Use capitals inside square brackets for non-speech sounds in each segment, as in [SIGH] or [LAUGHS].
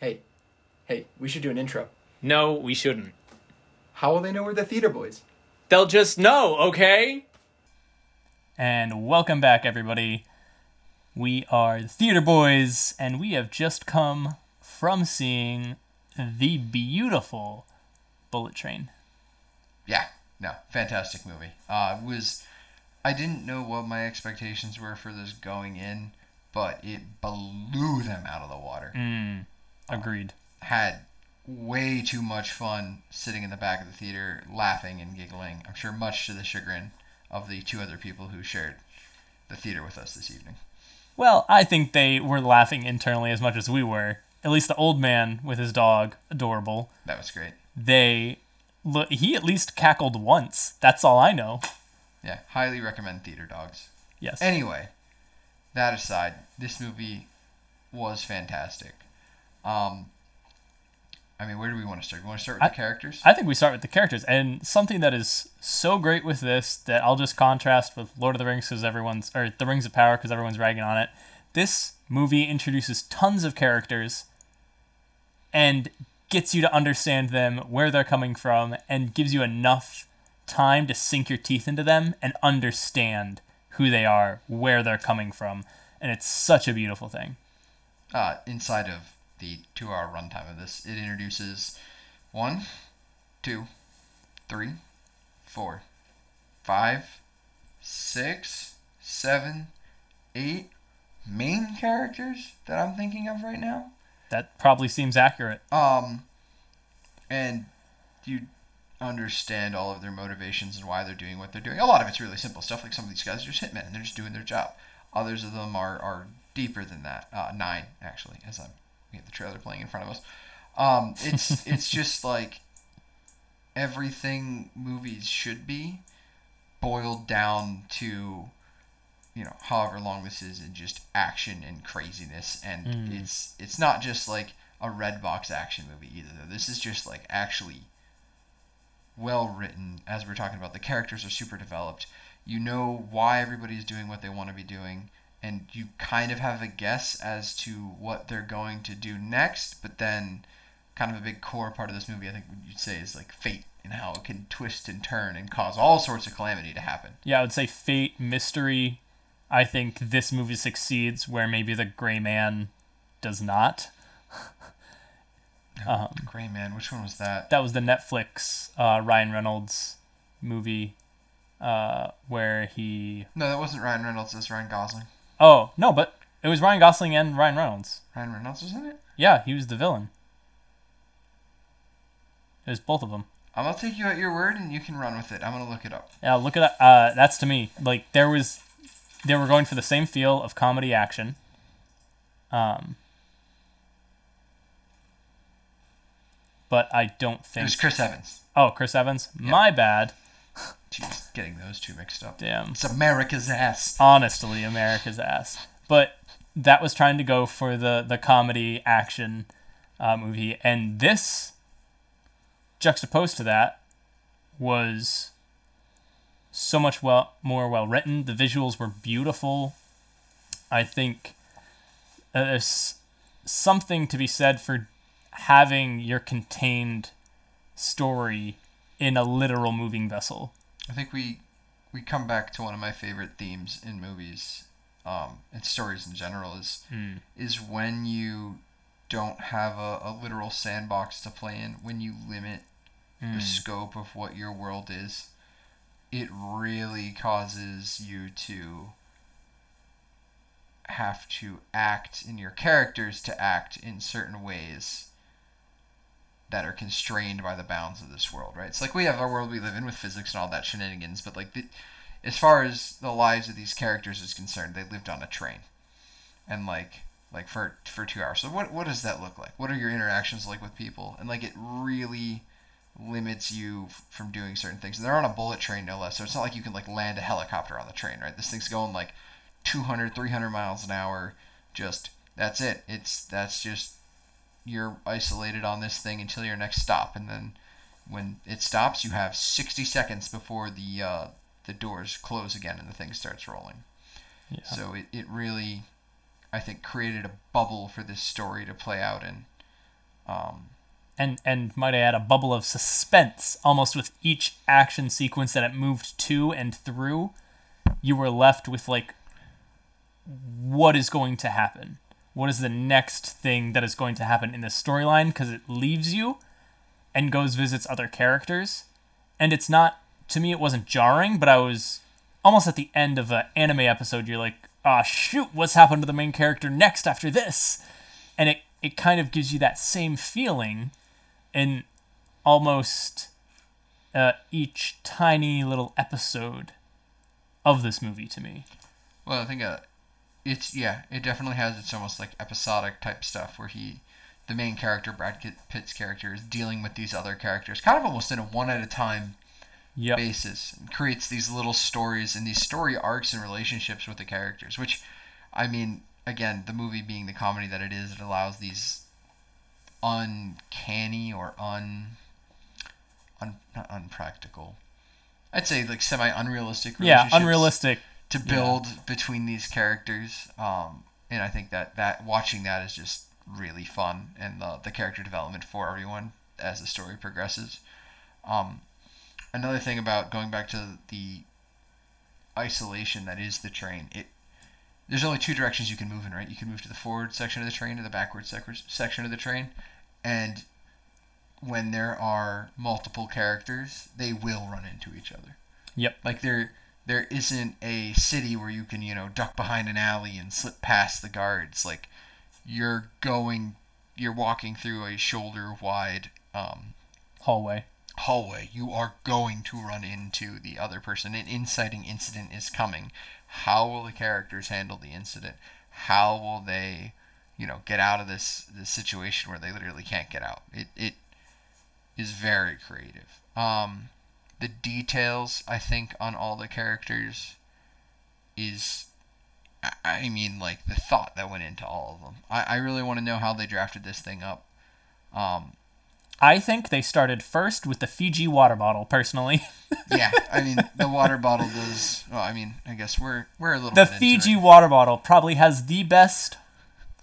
Hey, hey, we should do an intro. No, we shouldn't. How will they know we're the theater boys? They'll just know, okay? And welcome back, everybody. We are the Theater Boys, and we have just come from seeing the beautiful Bullet Train. Yeah, no, fantastic movie. Uh, it was I didn't know what my expectations were for this going in, but it blew them out of the water. Mm, agreed. Had way too much fun sitting in the back of the theater, laughing and giggling. I'm sure much to the chagrin of the two other people who shared the theater with us this evening. Well, I think they were laughing internally as much as we were. At least the old man with his dog, adorable. That was great. They, look, he at least cackled once. That's all I know. Yeah, highly recommend Theater Dogs. Yes. Anyway, that aside, this movie was fantastic. Um, I mean, where do we want to start? We want to start with I- the characters. I think we start with the characters, and something that is so great with this that I'll just contrast with Lord of the Rings because everyone's or the Rings of Power because everyone's ragging on it. This movie introduces tons of characters and gets you to understand them, where they're coming from, and gives you enough time to sink your teeth into them and understand who they are, where they're coming from, and it's such a beautiful thing. uh, inside of the two-hour runtime of this, it introduces one, two, three, four, five, six, seven, eight main characters that I'm thinking of right now. That probably seems accurate. Um, and you understand all of their motivations and why they're doing what they're doing. A lot of it's really simple stuff. Like some of these guys are just hitmen and they're just doing their job. Others of them are, are deeper than that. Uh, nine actually, as I'm we have the trailer playing in front of us. Um, it's [LAUGHS] it's just like everything movies should be boiled down to you know however long this is and just action and craziness. And Mm. it's it's not just like a red box action movie either though. This is just like actually well written. As we're talking about the characters are super developed. You know why everybody's doing what they want to be doing and you kind of have a guess as to what they're going to do next but then kind of a big core part of this movie i think you'd say is like fate and how it can twist and turn and cause all sorts of calamity to happen Yeah, I would say fate, mystery. I think this movie succeeds where maybe the Gray Man does not. [LAUGHS] um, gray man which one was that that was the Netflix uh, Ryan Reynolds movie uh, where he. no that wasn't ryan reynolds that's ryan gosling Oh no, but it was Ryan Gosling and Ryan Reynolds. ryan reynolds was in it Yeah, he was the villain. It was both of them. i'm gonna take you at your word and you can run with it i'm gonna look it up Yeah, look at that. Uh, that's to me like there was, they were going for the same feel of comedy action. Um, but I don't think it was chris evans oh, Chris Evans. My bad. Jeez, getting those two mixed up Damn. it's america's ass Honestly, America's ass. But that was trying to go for the the comedy action uh, movie, and this juxtaposed to that was so much well more well written. The visuals were beautiful. I think uh, there's something to be said for having your contained story in a literal moving vessel. I think we we come back to one of my favorite themes in movies, um, and stories in general is Mm. is when you don't have a, a literal sandbox to play in, when you limit Mm. the scope of what your world is, it really causes you to have to act in your characters to act in certain ways that are constrained by the bounds of this world, right? It's like we have our world we live in with physics and all that shenanigans, but like the, as far as the lives of these characters is concerned, they lived on a train, and like like for for two hours. So what what does that look like? What are your interactions like with people? And like it really limits you from doing certain things. And they're on a bullet train no less, so it's not like you can like land a helicopter on the train, right? This thing's going like 200, 300 miles an hour. Just that's it. It's that's just you're isolated on this thing until your next stop, and then when it stops, you have 60 seconds before the uh, the doors close again and the thing starts rolling. Yeah. So it, it really, I think, created a bubble for this story to play out in. Um, and and might I add a bubble of suspense almost with each action sequence that it moved to and through. You were left with like, what is going to happen? What is the next thing that is going to happen in this storyline? Because it leaves you and goes visits other characters, and it's not to me. It wasn't jarring, but I was almost at the end of an anime episode. You're like, ah, shoot, what's happened to the main character next after this? And it it kind of gives you that same feeling in almost uh, each tiny little episode of this movie to me. Well, I think uh, it's yeah, it definitely has its almost like episodic type stuff where he, the main character, Brad Pitt- Pitt's character, is dealing with these other characters, kind of almost in a one at a time Yep. basis, and creates these little stories and these story arcs and relationships with the characters. Which, I mean, again, the movie being the comedy that it is, it allows these uncanny or un, un not unpractical. I'd say like semi unrealistic. Yeah, unrealistic. To build between these characters. Um, and I think that, that watching that is just really fun and the, the character development for everyone as the story progresses. Um, another thing about going back to the isolation that is the train, it there's only two directions you can move in, right? You can move to the forward section of the train or the backward sec- section of the train, and when there are multiple characters, they will run into each other. Yep. Like there there isn't a city where you can, you know, duck behind an alley and slip past the guards. Like you're going you're walking through a shoulder wide um, Hallway. hallway. You are going to run into the other person. An inciting incident is coming. How will the characters handle the incident? How will they, you know, get out of this this situation where they literally can't get out? It it is very creative. Um, the details I think on all the characters is I- mean like the thought that went into all of them. I, I really want to know how they drafted this thing up. Um, I think they started first with the Fiji water bottle, personally. [LAUGHS] yeah, I mean the water bottle does. Well, I mean, I guess we're we're a little the Fiji water bottle probably has the best,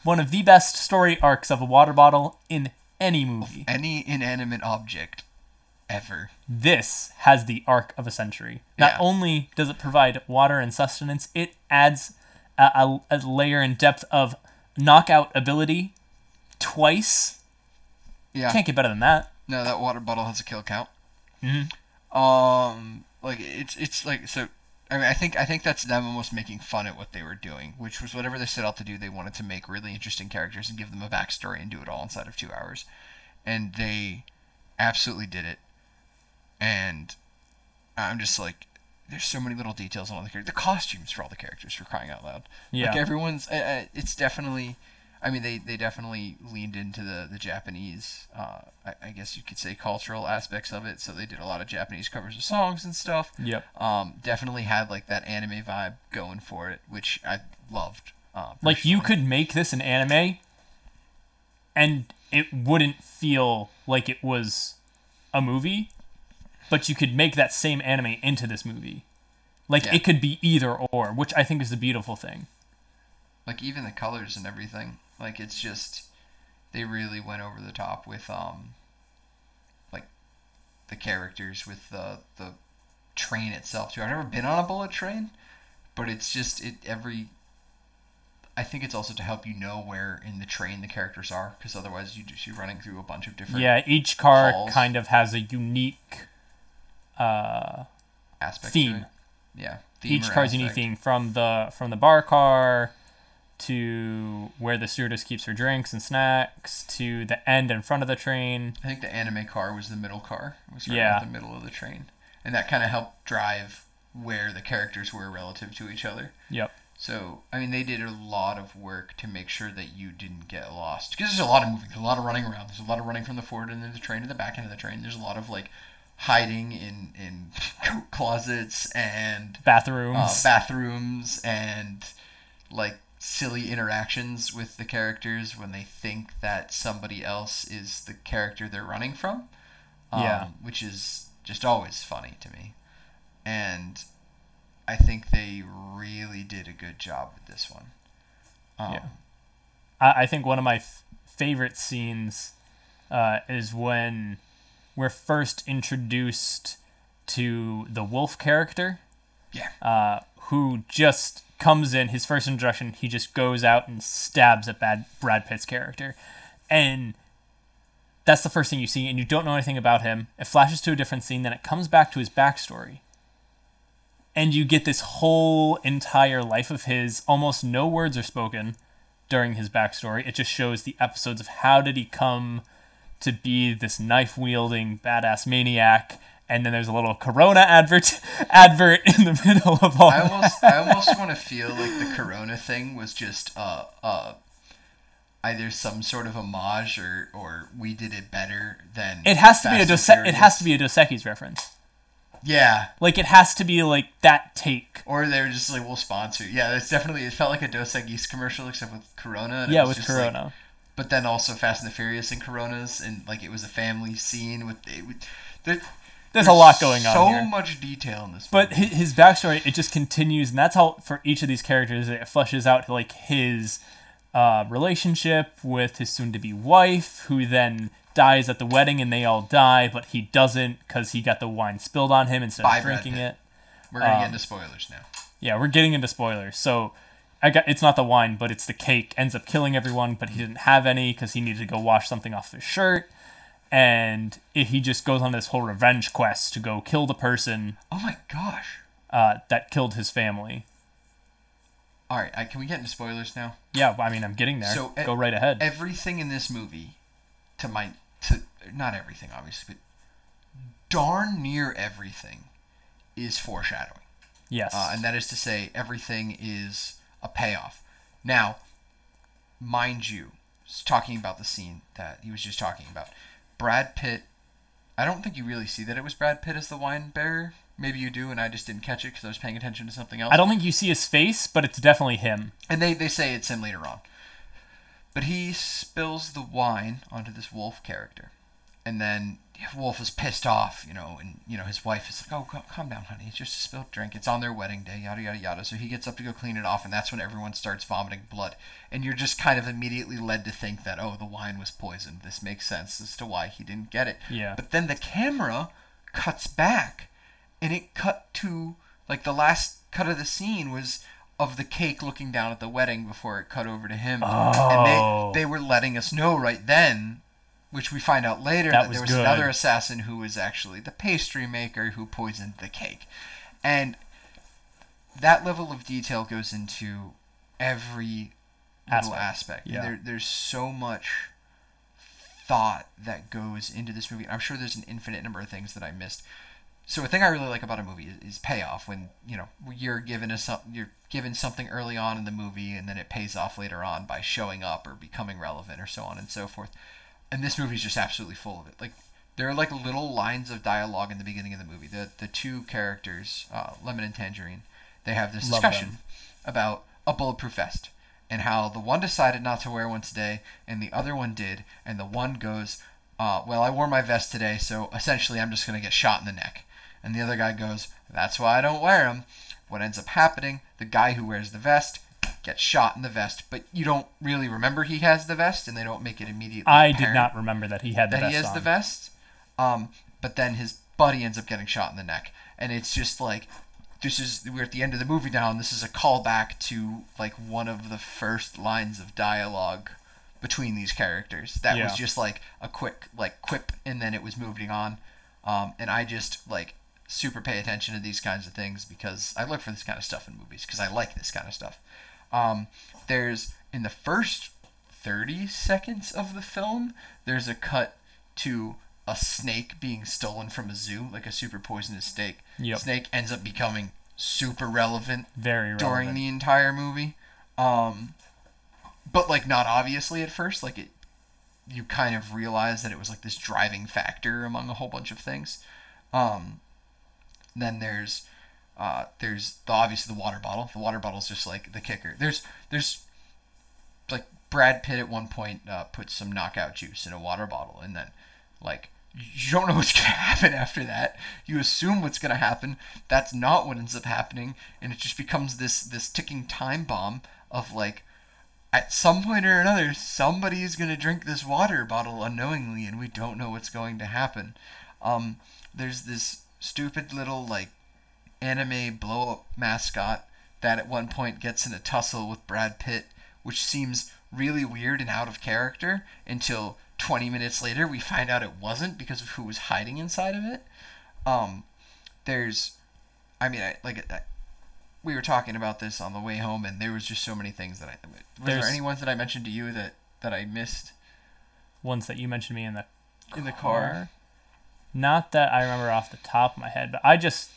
one of the best story arcs of a water bottle in any movie. any inanimate object ever. This has the arc of a century. Not Yeah. only does it provide water and sustenance, it adds a, a, a layer and depth of knockout ability twice. Yeah. Can't get better than that. No, that water bottle has a kill count. Mhm. Um, like it's it's like so. I mean, I think I think that's them almost making fun at what they were doing, which was whatever they set out to do. They wanted to make really interesting characters and give them a backstory and do it all inside of two hours, and they absolutely did it. And I'm just like, there's so many little details on all the characters. The costumes for all the characters, for crying out loud. Yeah. Like everyone's, uh, uh, it's definitely. I mean, they, they definitely leaned into the the Japanese, uh, I, I guess you could say, cultural aspects of it. So they did a lot of Japanese covers of songs and stuff. Yep. Um, definitely had like that anime vibe going for it, which I loved. Uh, Like you could make this an anime and it wouldn't feel like it was a movie, but you could make that same anime into this movie. Like Yeah. it could be either or, which I think is the beautiful thing. like even the colors and everything. Like it's just they really went over the top with um like the characters with the the train itself too. I've never been on a bullet train, but it's just it every I think it's also to help you know where in the train the characters are, because otherwise you just you're running through a bunch of different Yeah, each car halls. kind of has a unique uh aspects. theme. Yeah, theme each car's unique aspect. theme from the from the bar car to where the stewardess keeps her drinks and snacks to the end in front of the train. I think the anime car was the middle car. It was right Yeah. at the middle of the train, and that kind of helped drive where the characters were relative to each other. Yep. So, I mean, they did a lot of work to make sure that you didn't get lost. Because there's a lot of moving, there's a lot of running around, there's a lot of running from the forward end of the train to the back end of the train. There's a lot of like hiding in in coat [LAUGHS] closets and Bathrooms. uh, bathrooms and like silly interactions with the characters when they think that somebody else is the character they're running from. Um, Yeah. Which is just always funny to me. And I think they really did a good job with this one. Um, Yeah. I, I think one of my f- favorite scenes uh, is when we're first introduced to the wolf character. Yeah. uh, who just comes in his first introduction he just goes out and stabs at bad brad pitt's character. And that's the first thing you see and you don't know anything about him. It flashes to a different scene then it comes back to his backstory. And you get this whole entire life of his almost no words are spoken during his backstory. It just shows the episodes of how did he come to be this knife wielding badass maniac and then there's a little corona advert [LAUGHS] advert in the middle of all I that. almost I almost want to feel like the Corona thing was just uh uh either some sort of homage or or we did it better than it has to be a Fast Dos- it has to be a Dos Equis reference. Yeah. Like it has to be like that take. Or they're just like we'll sponsor. Yeah it's definitely it felt like a Dos Equis commercial except with Corona yeah with just, like- corona but then also Fast and the Furious and Coronas and like it was a family scene with it, there, there's a lot going on so much detail in this but movie. his, his backstory it just continues and that's how for each of these characters it fleshes out like his uh, relationship with his soon-to-be wife who then dies at the wedding and they all die but he doesn't because he got the wine spilled on him instead By of drinking it. We're gonna um, get into spoilers now. yeah we're getting into spoilers. So I got it's not the wine but it's the cake ends up killing everyone but he didn't have any because he needed to go wash something off his shirt and it, he just goes on this whole revenge quest to go kill the person oh my gosh uh, that killed his family all right I, can we get into spoilers now Yeah, I mean, I'm getting there. So, Go e- right ahead. everything in this movie to my to not everything obviously but darn near everything is foreshadowing yes. uh, and that is to say everything is a payoff now mind you talking about the scene that he was just talking about brad pitt i don't think you really see that it was brad pitt as the wine bearer maybe you do and i just didn't catch it because i was paying attention to something else I don't think you see his face, but it's definitely him. and they, they say it's him later on. But he spills the wine onto this wolf character. And then Wolf is pissed off, you know, and, you know, his wife is like, oh, cal- calm down, honey. It's just a spilled drink. It's on their wedding day, yada, yada, yada. So he gets up to go clean it off, and that's when everyone starts vomiting blood. And you're just kind of immediately led to think that, oh, the wine was poisoned. This makes sense as to why he didn't get it. Yeah. But then the camera cuts back and it cut to like the last cut of the scene was of the cake looking down at the wedding before it cut over to him Oh. and they oh. they were letting us know right then which we find out later That that, was there was good. another assassin who was actually the pastry maker who poisoned the cake and that level of detail goes into every little Aspect, aspect, yeah. There, there's so much thought that goes into this movie. I'm sure there's an infinite number of things that I missed. So a thing I really like about a movie is, is payoff. When you know you're given a you're given something early on in the movie, and then it pays off later on by showing up or becoming relevant or so on and so forth. And this movie's just absolutely full of it. Like there are like little lines of dialogue in the beginning of the movie. The the two characters, uh, Lemon and Tangerine, they have this Love discussion them. about a bulletproof vest and how the one decided not to wear one today and the other one did, and the one goes, uh, "Well, I wore my vest today, so essentially I'm just gonna get shot in the neck." And the other guy goes, "That's why I don't wear them." What ends up happening? The guy who wears the vest gets shot in the vest, but you don't really remember he has the vest, and they don't make it immediately. I did not remember that he had the that vest he has on. the vest. Um, but then his buddy ends up getting shot in the neck, and it's just like this is we're at the end of the movie now, and this is a callback to like one of the first lines of dialogue between these characters. That Yeah. was just like a quick like quip, and then it was moving on. Um, and I just like super pay attention to these kinds of things because I look for this kind of stuff in movies because I like this kind of stuff. Um, there's in the first 30 seconds of the film, there's a cut to a snake being stolen from a zoo, like a super poisonous snake. Yep. Snake ends up becoming super relevant Very relevant. during the entire movie. Um, but like not obviously at first, like it you kind of realize that it was like this driving factor among a whole bunch of things. Um, then there's uh, there's the obviously the water bottle. The water bottle is just like the kicker. There's there's like Brad Pitt at one point uh, puts some knockout juice in a water bottle, and then like you don't know what's [LAUGHS] gonna happen after that. You assume what's gonna happen. That's not what ends up happening, and it just becomes this this ticking time bomb of like at some point or another, somebody is to drink this water bottle unknowingly, and we don't know what's going to happen. Um, there's this stupid little like anime blow up mascot that at one point gets in a tussle with Brad Pitt, which seems really weird and out of character until 20 minutes later we find out it wasn't because of who was hiding inside of it. Um, there's, I mean, I, like I, we were talking about this on the way home, and there was just so many things that I. Was There's- there any ones that I mentioned to you that that I missed Ones that you mentioned to me in the in the car? Not that I remember off the top of my head, but I just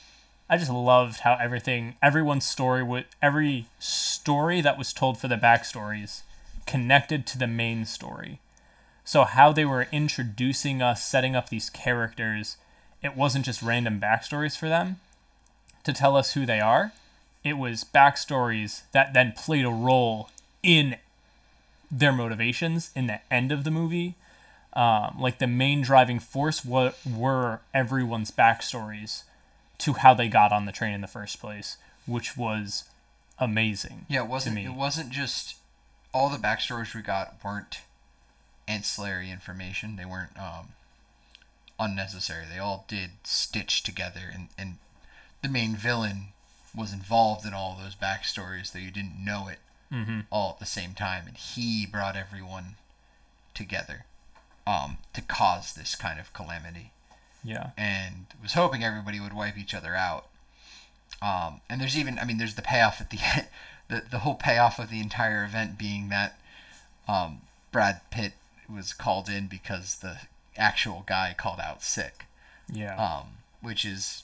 I just loved how everything everyone's story would every story that was told for the backstories connected to the main story. So how they were introducing us, setting up these characters, it wasn't just random backstories for them to tell us who they are. It was backstories that then played a role in their motivations in the end of the movie um, like the main driving force were, were everyone's backstories to how they got on the train in the first place, which was amazing. Yeah, it wasn't. It wasn't just all the backstories we got weren't ancillary information. They weren't um, unnecessary. They all did stitch together, and and the main villain was involved in all those backstories, though you didn't know it Mm-hmm. all at the same time, and he brought everyone together um, to cause this kind of calamity Yeah. and was hoping everybody would wipe each other out. Um, and there's even, I mean, there's the payoff at the end, [LAUGHS] the the whole payoff of the entire event being that um, Brad Pitt was called in because the actual guy called out sick, Yeah. um, which is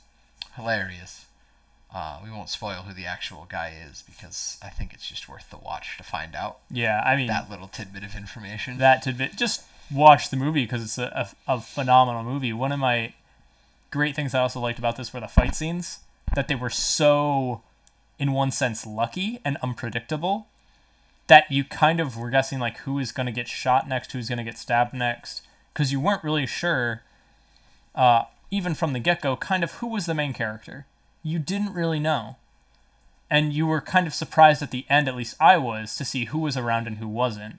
hilarious. Uh, we won't spoil who the actual guy is because I think it's just worth the watch to find out yeah. I mean, that little tidbit of information. that tidbit. Just watch the movie because it's a, a, a phenomenal movie. One of my great things I also liked about this were the fight scenes. That they were so, in one sense, lucky and unpredictable. That you kind of were guessing like who is going to get shot next, who's going to get stabbed next, because you weren't really sure. Uh, even from the get go, kind of who was the main character. You didn't really know. And you were kind of surprised at the end, at least I was, to see who was around and who wasn't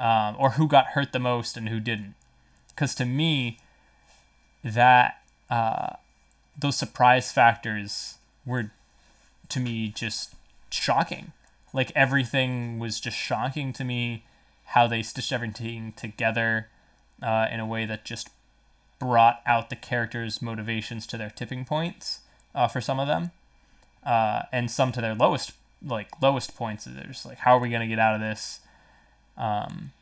um, or who got hurt the most and who didn't. Because to me, that uh, those surprise factors were, to me, just shocking. Like everything was just shocking to me. How they stitched everything together uh, in a way that just brought out the characters' motivations to their tipping points uh, for some of them, uh, and some to their lowest like lowest points. They're just like, how are we gonna get out of this? Um,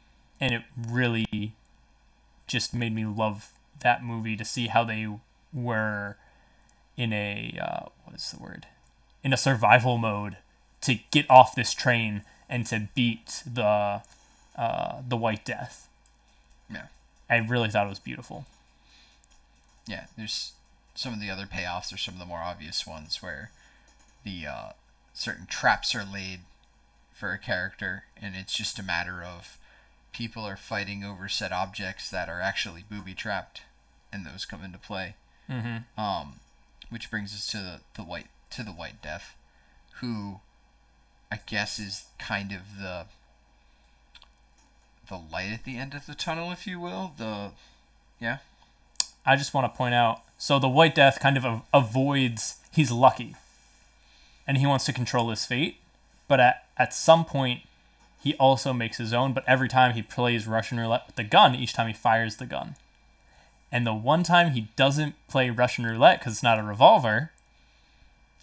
and it really just made me love that movie to see how they were in a uh, what is the word in a survival mode to get off this train and to beat the uh, the White Death. Yeah. I really thought it was beautiful. yeah, there's some of the other payoffs are some of the more obvious ones where the uh, certain traps are laid for a character, and it's just a matter of people are fighting over said objects that are actually booby trapped, and those come into play. Mm-hmm. Um, which brings us to the, the white to the White Death, who I guess is kind of the the light at the end of the tunnel, if you will. The yeah. I just want to point out so the White Death kind of avoids, he's lucky. And he wants to control his fate. But at, at some point, he also makes his own. But every time he plays Russian roulette with the gun, each time he fires the gun. And the one time he doesn't play Russian roulette because it's not a revolver,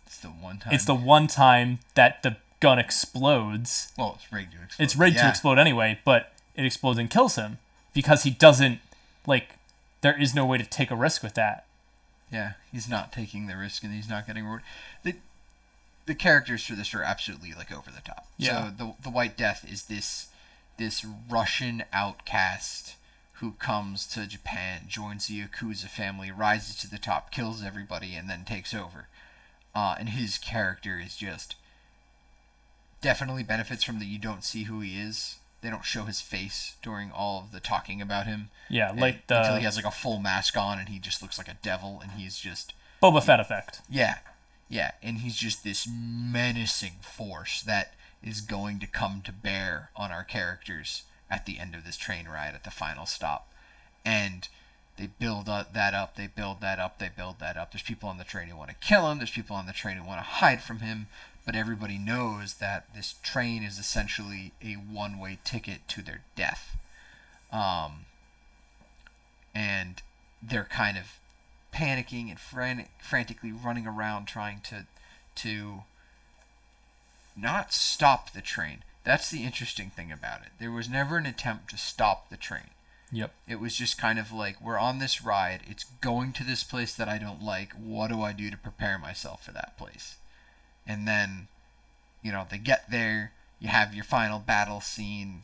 It's the one time. it's the one time that the gun explodes. well, it's rigged to explode. It's rigged to explode anyway, but it explodes and kills him because he doesn't, like, there is no way to take a risk with that. Yeah, he's not taking the risk and he's not getting rewarded. The the characters for this are absolutely like over the top. Yeah. So the the White Death is this this Russian outcast who comes to Japan, joins the Yakuza family, rises to the top, kills everybody, and then takes over. Uh, and his character is just definitely benefits from that you don't see who he is. They don't show his face during all of the talking about him. Yeah, And- like until he has like a full mask on and he just looks like a devil and he's just Boba Fett effect. yeah, yeah, and he's just this menacing force that is going to come to bear on our characters at the end of this train ride at the final stop. And they build that up, they build that up, they build that up. There's people on the train who want to kill him, there's people on the train who want to hide from him, but everybody knows that this train is essentially a one way ticket to their death. Um, and they're kind of panicking and fran- frantically running around trying to to not stop the train. That's the interesting thing about it. There was never an attempt to stop the train. Yep. It was just kind of like we're on this ride. It's going to this place that I don't like. What do I do to prepare myself for that place? And then, you know, they get there. You have your final battle scene.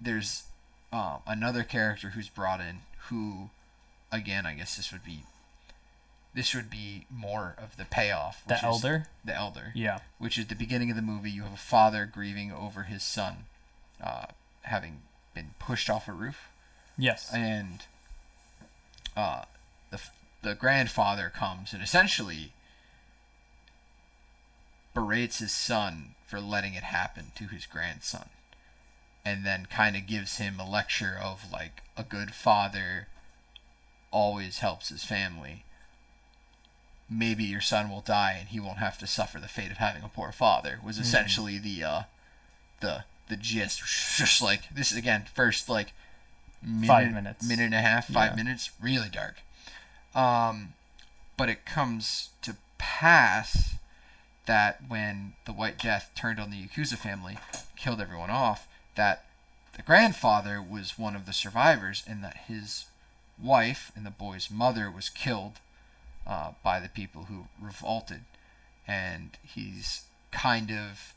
There's um, another character who's brought in who, again, I guess this would be. This would be more of the payoff. The elder. the elder Yeah. which is the beginning of the movie. You have a father grieving over his son uh, having been pushed off a roof, Yes. and uh, the the grandfather comes and essentially berates his son for letting it happen to his grandson, and then kind of gives him a lecture of like a good father always helps his family. Maybe your son will die and he won't have to suffer the fate of having a poor father. Was essentially the uh, the the gist. [LAUGHS] Just like this is again first like minute, Five minutes. minute and a half, five Yeah. minutes, really dark. Um, but it comes to pass that when the White Death turned on the Yakuza family, killed everyone off, that the grandfather was one of the survivors, and that his wife and the boy's mother was killed uh, by the people who revolted, and he's kind of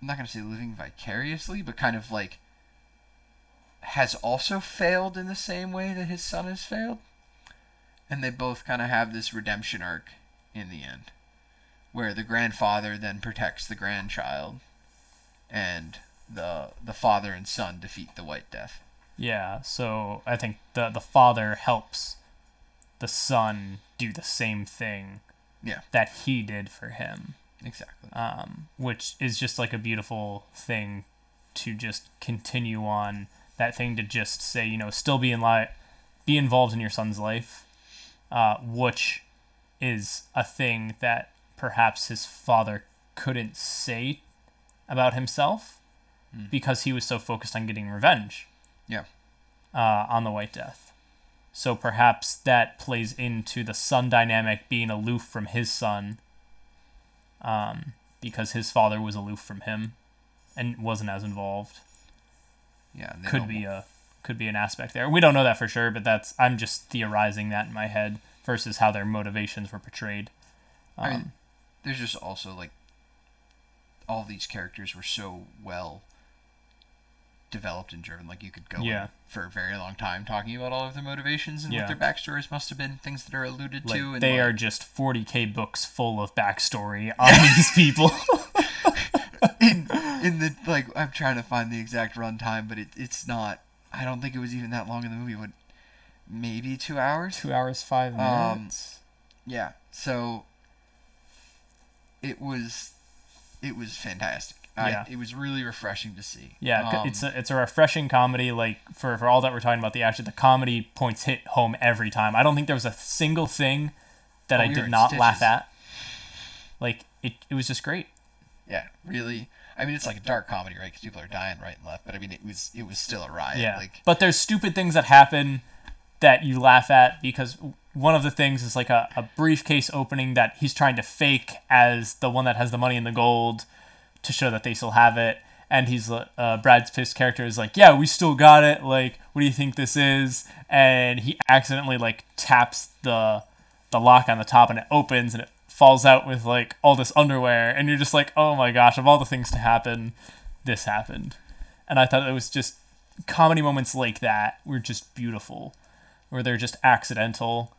I'm not gonna say living vicariously, but kind of like has also failed in the same way that his son has failed. And they both kind of have this redemption arc in the end, where the grandfather then protects the grandchild, and the the father and son defeat the White Death. Yeah. So I think the the father helps the son do the same thing Yeah. that he did for him. Exactly. um, which is just like a beautiful thing to just continue on that thing to just say you know still be in li- be involved in your son's life uh, which is a thing that perhaps his father couldn't say about himself because he was so focused on getting revenge Yeah. uh, on the White Death. So perhaps that plays into the son dynamic being aloof from his son, um, because his father was aloof from him, and wasn't as involved. Yeah. Could be a could be an aspect there. We don't know that for sure, but that's I'm just theorizing that in my head versus how their motivations were portrayed. Um, I mean, there's just also like all these characters were so well developed and driven. Like you could go Yeah. for a very long time talking about all of their motivations and Yeah. what their backstories must have been, things that are alluded like to. And they like, are just 40k books full of backstory on [LAUGHS] these people. [LAUGHS] in, in the like. I'm trying to find the exact runtime, but it, it's not. I don't think it was even that long in the movie. What, maybe two hours? Two hours five Um, minutes. Yeah. So it was it was fantastic. Yeah. I, it was really refreshing to see. Yeah, Um, it's a it's a refreshing comedy. Like for for all that we're talking about the action, the comedy points hit home every time. I don't think there was a single thing that Oh, I we did not laugh at. Like it, it was just great. yeah, really. I mean, it's like a dark comedy, right? Because people are dying right and left. But I mean, it was it was still a riot. Yeah, Like but there's stupid things that happen that you laugh at because one of the things is like a, a briefcase opening that he's trying to fake as the one that has the money and the gold to show that they still have it. And he's uh, Brad Pitt's character is like, yeah, we still got it. Like, what do you think this is? And he accidentally like taps the the lock on the top, and it opens, and it falls out with like all this underwear. And you're just like, oh my gosh, of all the things to happen, this happened. And I thought it was just comedy moments like that were just beautiful, where they're just accidental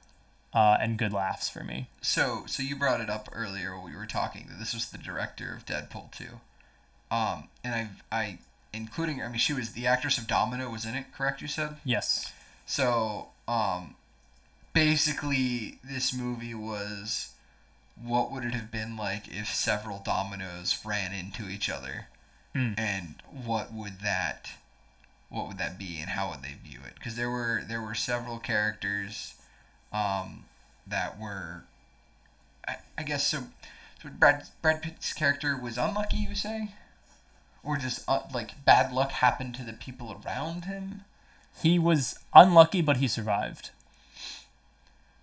uh, and good laughs for me. so, so you brought it up earlier when we were talking that this was the director of Deadpool two, um, and I I including I mean she was the actress of Domino was in it, correct? You said. Yes. So, um, basically, this movie was what would it have been like if several dominoes ran into each other, Hmm. and what would that, what would that be, and how would they view it? Because there were there were several characters, um, that were, I, I guess so. So Brad Brad Pitt's character was unlucky, you say, or just uh, like bad luck happened to the people around him. He was unlucky, but he survived.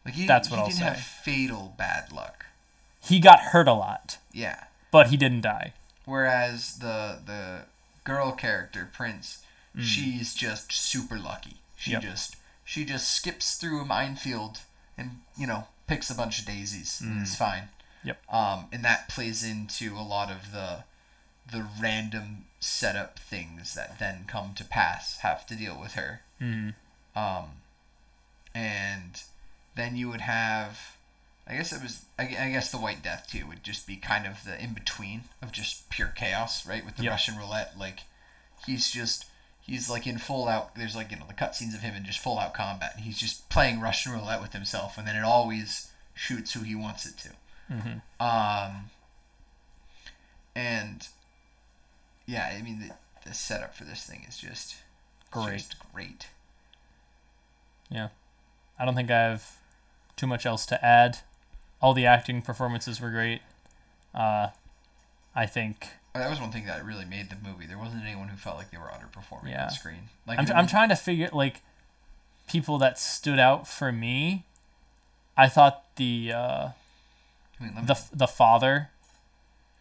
Like he, That's he what I'll didn't have say. fatal bad luck. He got hurt a lot, Yeah. but he didn't die. Whereas the the girl character Prince, Mm. she's just super lucky. She Yep. just she just skips through a minefield and you know picks a bunch of daisies. and It's fine. Mm. Yep. Um, and that plays into a lot of the the random setup things that then come to pass have to deal with her. Mhm. Um, and then you would have, I guess it was, I, I guess the White Death too would just be kind of the in between of just pure chaos, right? With the Yep. Russian roulette, like he's just he's like in full out. There's like you know the cutscenes of him in just full out combat, and he's just playing Russian roulette with himself, and then it always shoots who he wants it to. Mhm. Um, and yeah, I mean the, the setup for this thing is just Great. just great. Yeah, I don't think I have too much else to add. All the acting performances were great. Uh, I think That was one thing that really made the movie. There wasn't anyone who felt like they were underperforming Yeah. on screen. Like I'm, I'm trying to figure like people that stood out for me. I thought the uh, I mean, me- the the father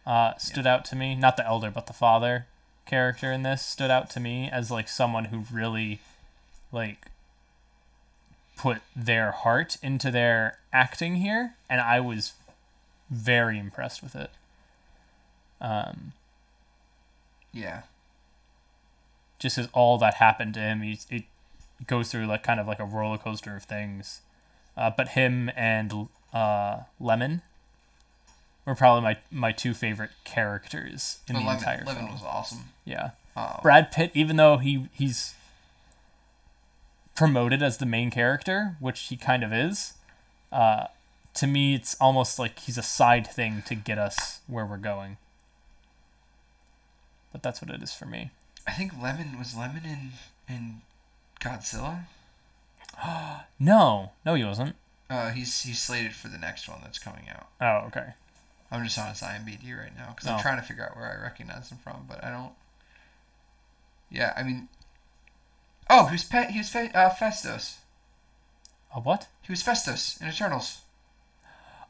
uh, stood out to me. Not the elder, but the father character in this stood out to me as like someone who really like put their heart into their acting here, and I was very impressed with it. Um, yeah, just as all that happened to him, he's, it goes through like kind of like a roller coaster of things. Uh, but him and uh, Lemon were probably my, my two favorite characters in But the Lemon, entire Lemon film. was awesome. Yeah, Um, Brad Pitt, even though he he's promoted as the main character, which he kind of is, uh, to me it's almost like he's a side thing to get us where we're going. But that's what it is for me. I think Lemon was Lemon in in Godzilla. [GASPS] No, no, he wasn't. Uh, he's he's slated for the next one that's coming out. Oh, okay. I'm just on his IMDb right now because Oh. I'm trying to figure out where I recognize him from, but I don't. Yeah, I mean. Oh, he was Pe- he was Fe- uh, Phastos. A what? He was Phastos in Eternals.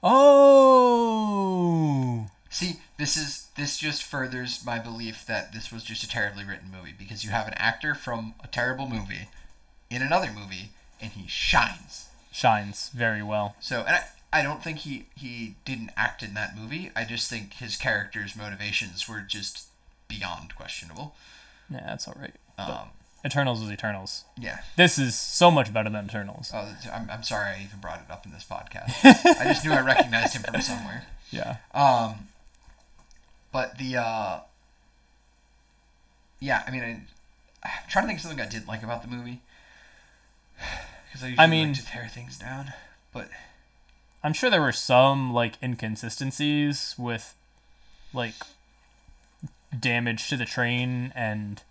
Oh, See, this is this just furthers my belief that this was just a terribly written movie because you have an actor from a terrible movie in another movie and he shines. shines very well. So, and I, I don't think he he didn't act in that movie. I just think his character's motivations were just beyond questionable. Yeah, that's all right. Um, Eternals is Eternals. yeah. This is so much better than Eternals. Oh, I'm, I'm sorry I even brought it up in this podcast. [LAUGHS] I just knew I recognized him from somewhere. Yeah. Um, but the uh, yeah, I mean, I, I'm trying to think of something I didn't like about the movie [SIGHS] because I usually mean- like to tear things down. But I'm sure there were some like inconsistencies with like damage to the train and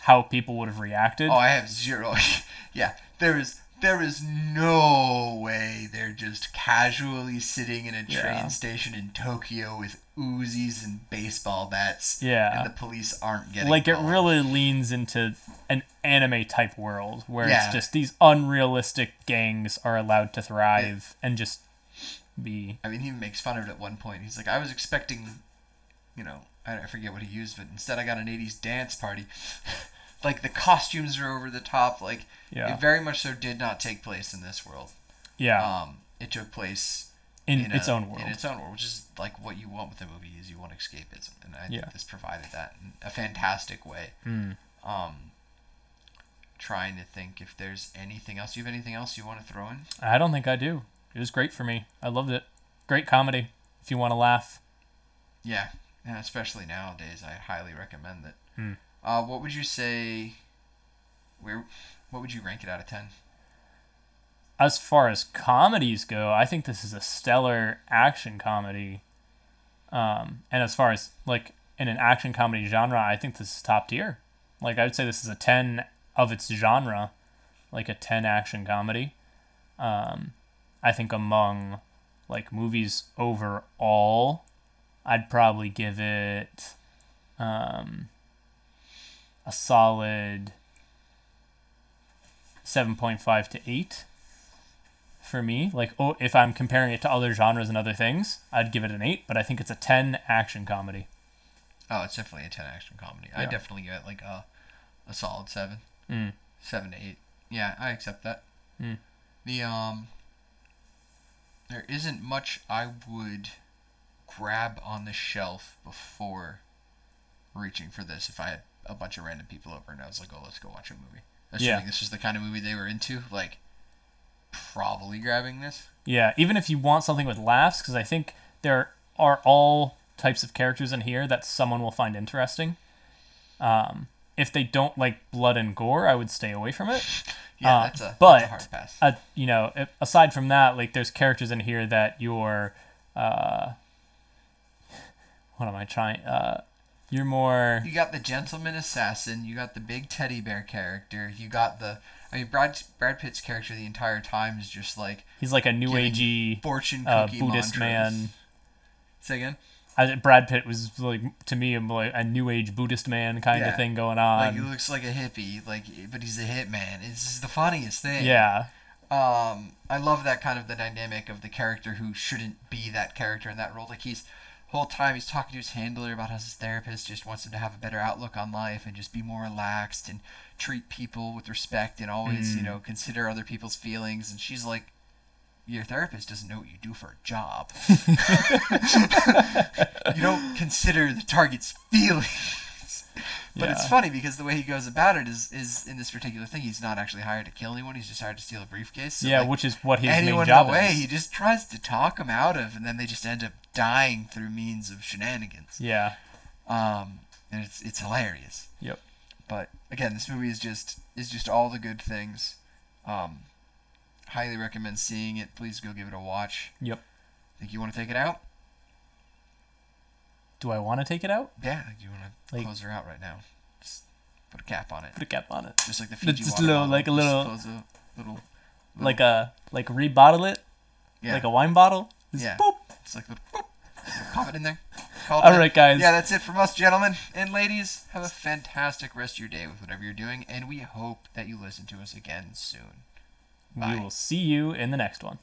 how people would have reacted. oh, I have zero. [LAUGHS] yeah, there is there is no way they're just casually sitting in a train Yeah. station in Tokyo with Uzis and baseball bats. Yeah. and the police aren't getting like it really leans into an anime type world where Yeah. it's just these unrealistic gangs are allowed to thrive and just be I mean, he makes fun of it at one point. He's like, I was expecting, you know, I I forget what he used, but instead I got an 80s dance party. [LAUGHS] like, the costumes are over the top. Like, Yeah. it very much so did not take place in this world. yeah Um, it took place in, in its a- own world. In its own world, which is like what you want with a movie is you want escapism, and I Yeah. think this provided that in a fantastic way. Mm. Um, trying to think if there's anything else. Do you have anything else you want to throw in? I don't think I do. It was great for me. I loved it. Great comedy. If you want to laugh, Yeah, and especially nowadays, I highly recommend it. Hmm. Uh, what would you say? Where? What would you rank it out of ten? as far as comedies go, I think this is a stellar action comedy. Um, and as far as like in an action comedy genre, I think this is top tier. Like I would say this is a ten of its genre, like a ten action comedy. Um, I think among like movies overall, I'd probably give it um, a solid seven point five to eight for me. Like, oh, if I'm comparing it to other genres and other things, I'd give it an eight. But I think it's a ten action comedy. Oh, it's definitely a ten action comedy. I definitely give it like a a solid seven, Mm. seven to eight. Yeah, I accept that. Mm. The um, there isn't much I would grab on the shelf before reaching for this. If I had a bunch of random people over and I was like, "Oh, let's go watch a movie," assuming Yeah. this was the kind of movie they were into, like probably grabbing this. Yeah, even if you want something with laughs, because I think there are all types of characters in here that someone will find interesting. Um, if they don't like blood and gore, I would stay away from it. [LAUGHS] Yeah, Uh, that's a but that's a hard pass. uh, you know, aside from that, like there's characters in here that you're, uh, [LAUGHS] what am I trying? Uh, you're more, You got the gentleman assassin. You got the big teddy bear character. You got the. I mean, Brad Brad Pitt's character the entire time is just like he's like a new agey fortune uh, cookie Buddhist mantras. man. Say again. I, Brad Pitt was like to me like a new age Buddhist man kind Yeah. of thing going on. Like he looks like a hippie, like but he's a hitman. It's just the funniest thing. yeah, Um, I love that kind of the dynamic of the character who shouldn't be that character in that role. Like he's whole time he's talking to his handler about how his therapist just wants him to have a better outlook on life and just be more relaxed and treat people with respect and always, you Mm. know, consider other people's feelings. And she's like, Your therapist doesn't know what you do for a job. [LAUGHS] [LAUGHS] you don't consider the target's feelings. But it's funny because the way he goes about it is, is in this particular thing, he's not actually hired to kill anyone. He's just hired to steal a briefcase. So, yeah, like, which is what his anyone main job in the way, is. he just tries to talk him out of, and then they just end up dying through means of shenanigans. Yeah, Um, and it's it's hilarious. Yep. But again, this movie is just is just all the good things. Um, highly recommend seeing it. Please go give it a watch. Yep. Think you want to take it out? Do I want to take it out? Yeah. You want to Like- close her out right now? Just put a cap on it, Put a cap on it, just like the Fiji just water a little- bottle. like a Just little- close a little, like a like rebottle it, yeah, like a wine bottle. Just Yeah. boop. It's like the boop, pop it in there. Call it All right, guys. Yeah, that's it from us, gentlemen and ladies. Have a fantastic rest of your day with whatever you're doing, and we hope that you listen to us again soon. Bye. We will see you in the next one.